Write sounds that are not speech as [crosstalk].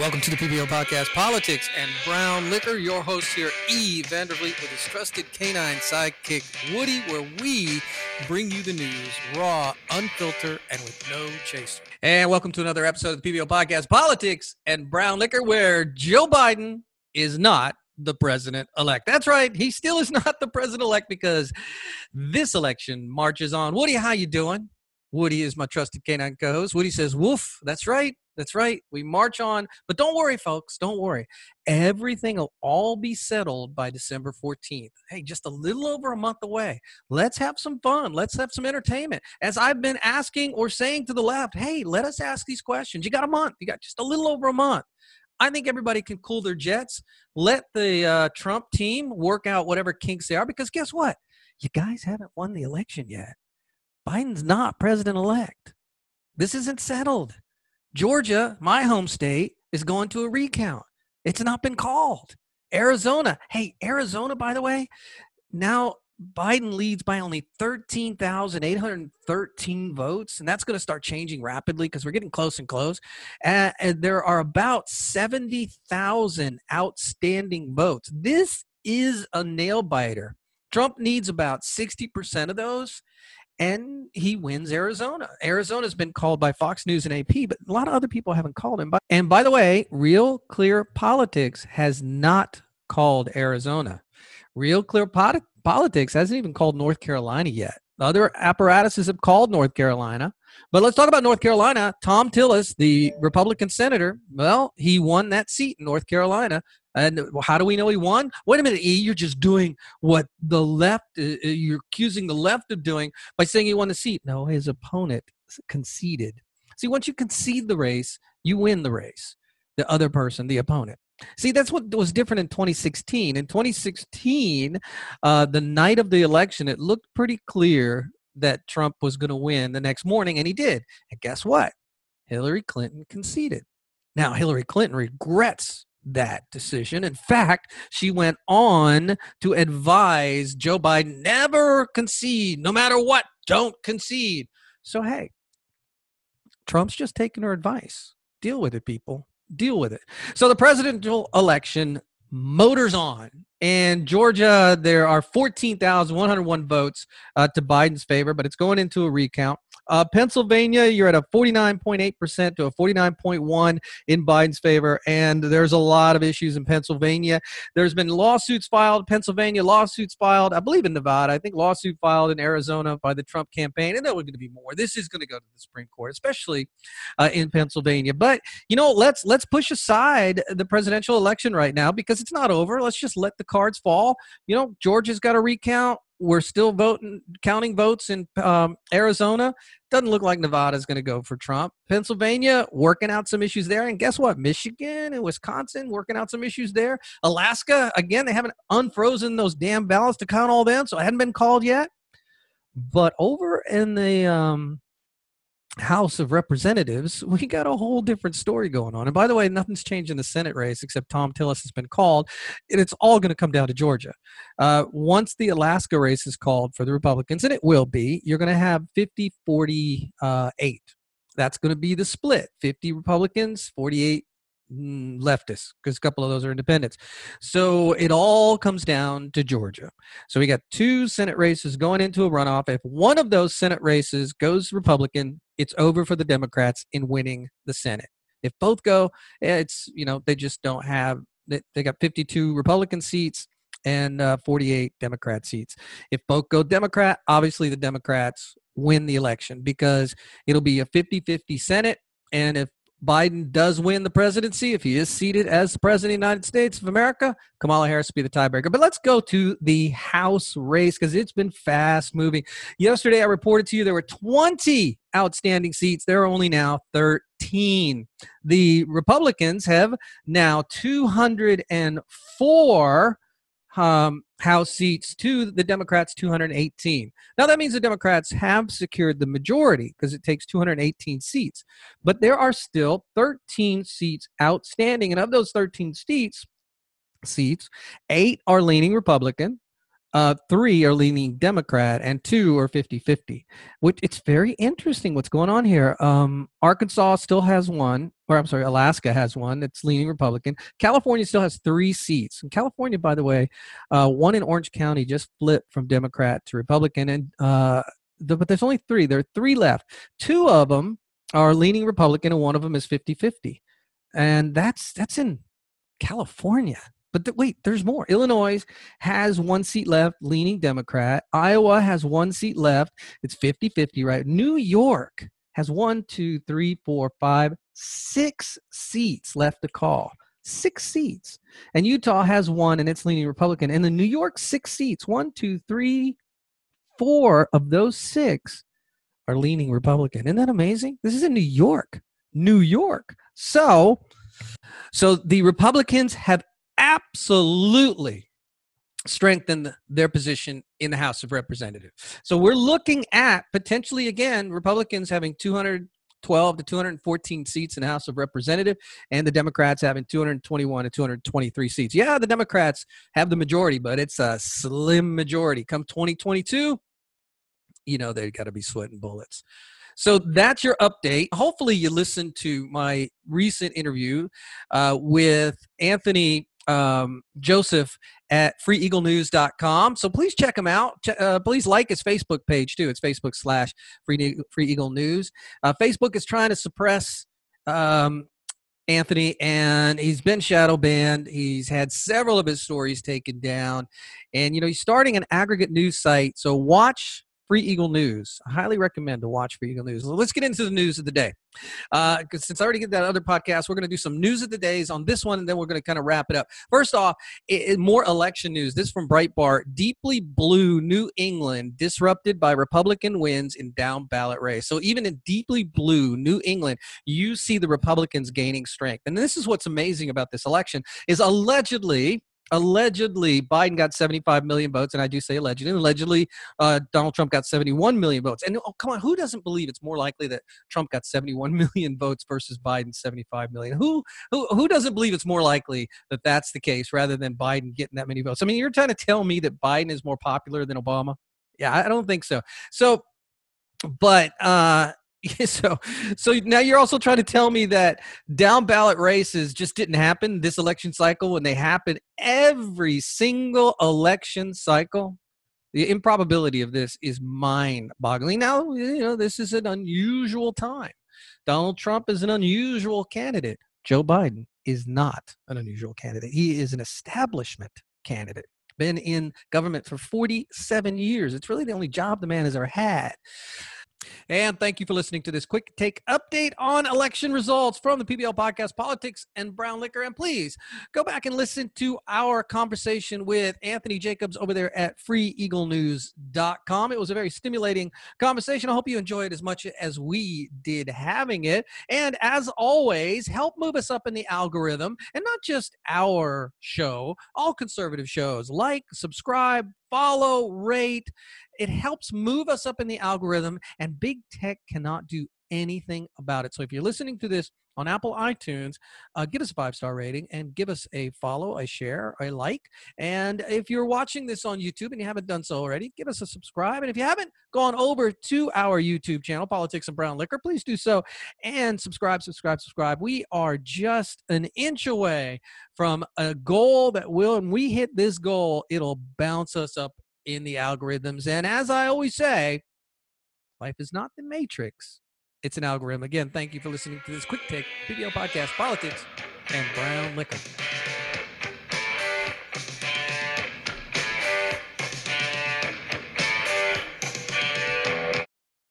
Welcome to the PBO Podcast, Politics and Brown Liquor. Your host here, E. Vandervliet, with his trusted canine sidekick, Woody, where we bring you the news raw, unfiltered, and with no chaser. And welcome to another episode of the PBO Podcast, Politics and Brown Liquor, where Joe Biden is not the president elect. That's right, he still is [laughs] not the president elect because this election marches on. Woody, how you doing? Woody is my trusted canine co-host. Woody says, "Woof." That's right. That's right. We march on, but don't worry, folks. Don't worry. Everything will all be settled by December 14th. Hey, just a little over a month away. Let's have some fun. Let's have some entertainment. As I've been asking or saying to the left, hey, let us ask these questions. You got a month. You got just a little over a month. I think everybody can cool their jets. Let the uh, Trump team work out whatever kinks they are because guess what? You guys haven't won the election yet. Biden's not president elect. This isn't settled. Georgia, my home state, is going to a recount. It's not been called. Arizona, hey, Arizona, by the way, now Biden leads by only 13,813 votes, and that's going to start changing rapidly because we're getting close and close. Uh, and there are about 70,000 outstanding votes. This is a nail biter. Trump needs about 60% of those and he wins Arizona. Arizona's been called by Fox News and AP, but a lot of other people haven't called him. And by the way, Real Clear Politics has not called Arizona. Real Clear Politics hasn't even called North Carolina yet. Other apparatuses have called North Carolina. But let's talk about North Carolina. Thom Tillis, the Republican senator, well, he won that seat in North Carolina and how do we know he won? Wait a minute, E, you're just doing what the left, uh, uh, you're accusing the left of doing by saying he won the seat. No, his opponent conceded. See, once you concede the race, you win the race, the other person, the opponent. See, that's what was different in 2016. In 2016, uh, the night of the election, it looked pretty clear that Trump was going to win the next morning, and he did. And guess what? Hillary Clinton conceded. Now, Hillary Clinton regrets that decision. In fact, she went on to advise Joe Biden never concede, no matter what, don't concede. So, hey, Trump's just taking her advice. Deal with it, people. Deal with it. So, the presidential election motors on. And Georgia, there are 14,101 votes uh, to Biden's favor, but it's going into a recount. Uh, Pennsylvania, you're at a 49.8% to a 49.1 in Biden's favor, and there's a lot of issues in Pennsylvania. There's been lawsuits filed, Pennsylvania lawsuits filed, I believe in Nevada. I think lawsuit filed in Arizona by the Trump campaign, and there are going to be more. This is going to go to the Supreme Court, especially uh, in Pennsylvania. But you know, let's let's push aside the presidential election right now because it's not over. Let's just let the cards fall. You know, Georgia's got a recount we're still voting, counting votes in um, Arizona. Doesn't look like Nevada is going to go for Trump. Pennsylvania working out some issues there, and guess what? Michigan and Wisconsin working out some issues there. Alaska again, they haven't unfrozen those damn ballots to count all them, so it hadn't been called yet. But over in the um, House of Representatives, we got a whole different story going on. And by the way, nothing's changed in the Senate race except Thom Tillis has been called, and it's all going to come down to Georgia. Uh, once the Alaska race is called for the Republicans, and it will be, you're going to have 50 48. That's going to be the split 50 Republicans, 48 Mm, leftists because a couple of those are independents. So it all comes down to Georgia. So we got two Senate races going into a runoff. If one of those Senate races goes Republican, it's over for the Democrats in winning the Senate. If both go, it's, you know, they just don't have, they, they got 52 Republican seats and uh, 48 Democrat seats. If both go Democrat, obviously the Democrats win the election because it'll be a 50 50 Senate. And if Biden does win the presidency, if he is seated as president of the United States of America, Kamala Harris will be the tiebreaker. But let's go to the House race because it's been fast moving. Yesterday, I reported to you there were 20 outstanding seats. There are only now 13. The Republicans have now 204 um, House seats to the Democrats 218. Now that means the Democrats have secured the majority because it takes 218 seats, but there are still 13 seats outstanding, and of those 13 seats, seats, eight are leaning Republican. Uh, three are leaning Democrat, and two are 50 50. Which it's very interesting what's going on here. Um, Arkansas still has one, or I'm sorry, Alaska has one that's leaning Republican. California still has three seats. And California, by the way, uh, one in Orange County just flipped from Democrat to Republican, and uh, the, but there's only three. There are three left. Two of them are leaning Republican, and one of them is 50 50. And that's that's in California. But the, wait, there's more. Illinois has one seat left, leaning Democrat. Iowa has one seat left. It's 50 50, right? New York has one, two, three, four, five, six seats left to call. Six seats. And Utah has one, and it's leaning Republican. And the New York, six seats. One, two, three, four of those six are leaning Republican. Isn't that amazing? This is in New York. New York. So, so the Republicans have absolutely strengthen their position in the House of Representatives. So we're looking at potentially again Republicans having 212 to 214 seats in the House of Representatives, and the Democrats having 221 to 223 seats. Yeah, the Democrats have the majority, but it's a slim majority. Come 2022, you know they've got to be sweating bullets. So that's your update. Hopefully, you listened to my recent interview uh, with Anthony um, Joseph at freeeaglenews.com. So please check him out. Uh, please like his Facebook page too. It's Facebook slash Free, Free Eagle News. Uh, Facebook is trying to suppress um, Anthony, and he's been shadow banned. He's had several of his stories taken down, and you know he's starting an aggregate news site. So watch Free Eagle News. I highly recommend to watch Free Eagle News. let's get into the news of the day. Uh, since I already did that other podcast, we're going to do some news of the days on this one, and then we're going to kind of wrap it up. First off, it, it, more election news. This from Breitbart. Deeply blue New England disrupted by Republican wins in down ballot race. So even in deeply blue New England, you see the Republicans gaining strength. And this is what's amazing about this election is allegedly allegedly Biden got 75 million votes, and I do say allegedly. Allegedly, uh, Donald Trump got 71 million votes. And oh, come on, who doesn't believe it's more likely that Trump got 71 [laughs] million votes versus Biden 75 million? Who who who doesn't believe it's more likely that that's the case rather than Biden getting that many votes? I mean, you're trying to tell me that Biden is more popular than Obama? Yeah, I don't think so. So, but uh, [laughs] so so now you're also trying to tell me that down ballot races just didn't happen this election cycle when they happen every single election cycle? The improbability of this is mind boggling now you know this is an unusual time. Donald trump is an unusual candidate. Joe biden is not an unusual candidate. He is an establishment candidate. Been in government for 47 years. It's really the only job the man has ever had and thank you for listening to this quick take update on election results from the PBL podcast, Politics and Brown Liquor. And please go back and listen to our conversation with Anthony Jacobs over there at freeeaglenews.com. It was a very stimulating conversation. I hope you enjoyed as much as we did having it. And as always, help move us up in the algorithm and not just our show, all conservative shows. Like, subscribe, follow, rate. It helps move us up in the algorithm, and big tech cannot do anything about it. So if you're listening to this on Apple iTunes, uh, give us a five star rating and give us a follow, a share, a like. And if you're watching this on YouTube and you haven't done so already, give us a subscribe. And if you haven't gone over to our YouTube channel, Politics and Brown Liquor, please do so and subscribe, subscribe, subscribe. We are just an inch away from a goal that will, when we hit this goal, it'll bounce us up in the algorithms. And as I always say, life is not the matrix it's an algorithm. Again, thank you for listening to this quick take video podcast, politics, and brown liquor.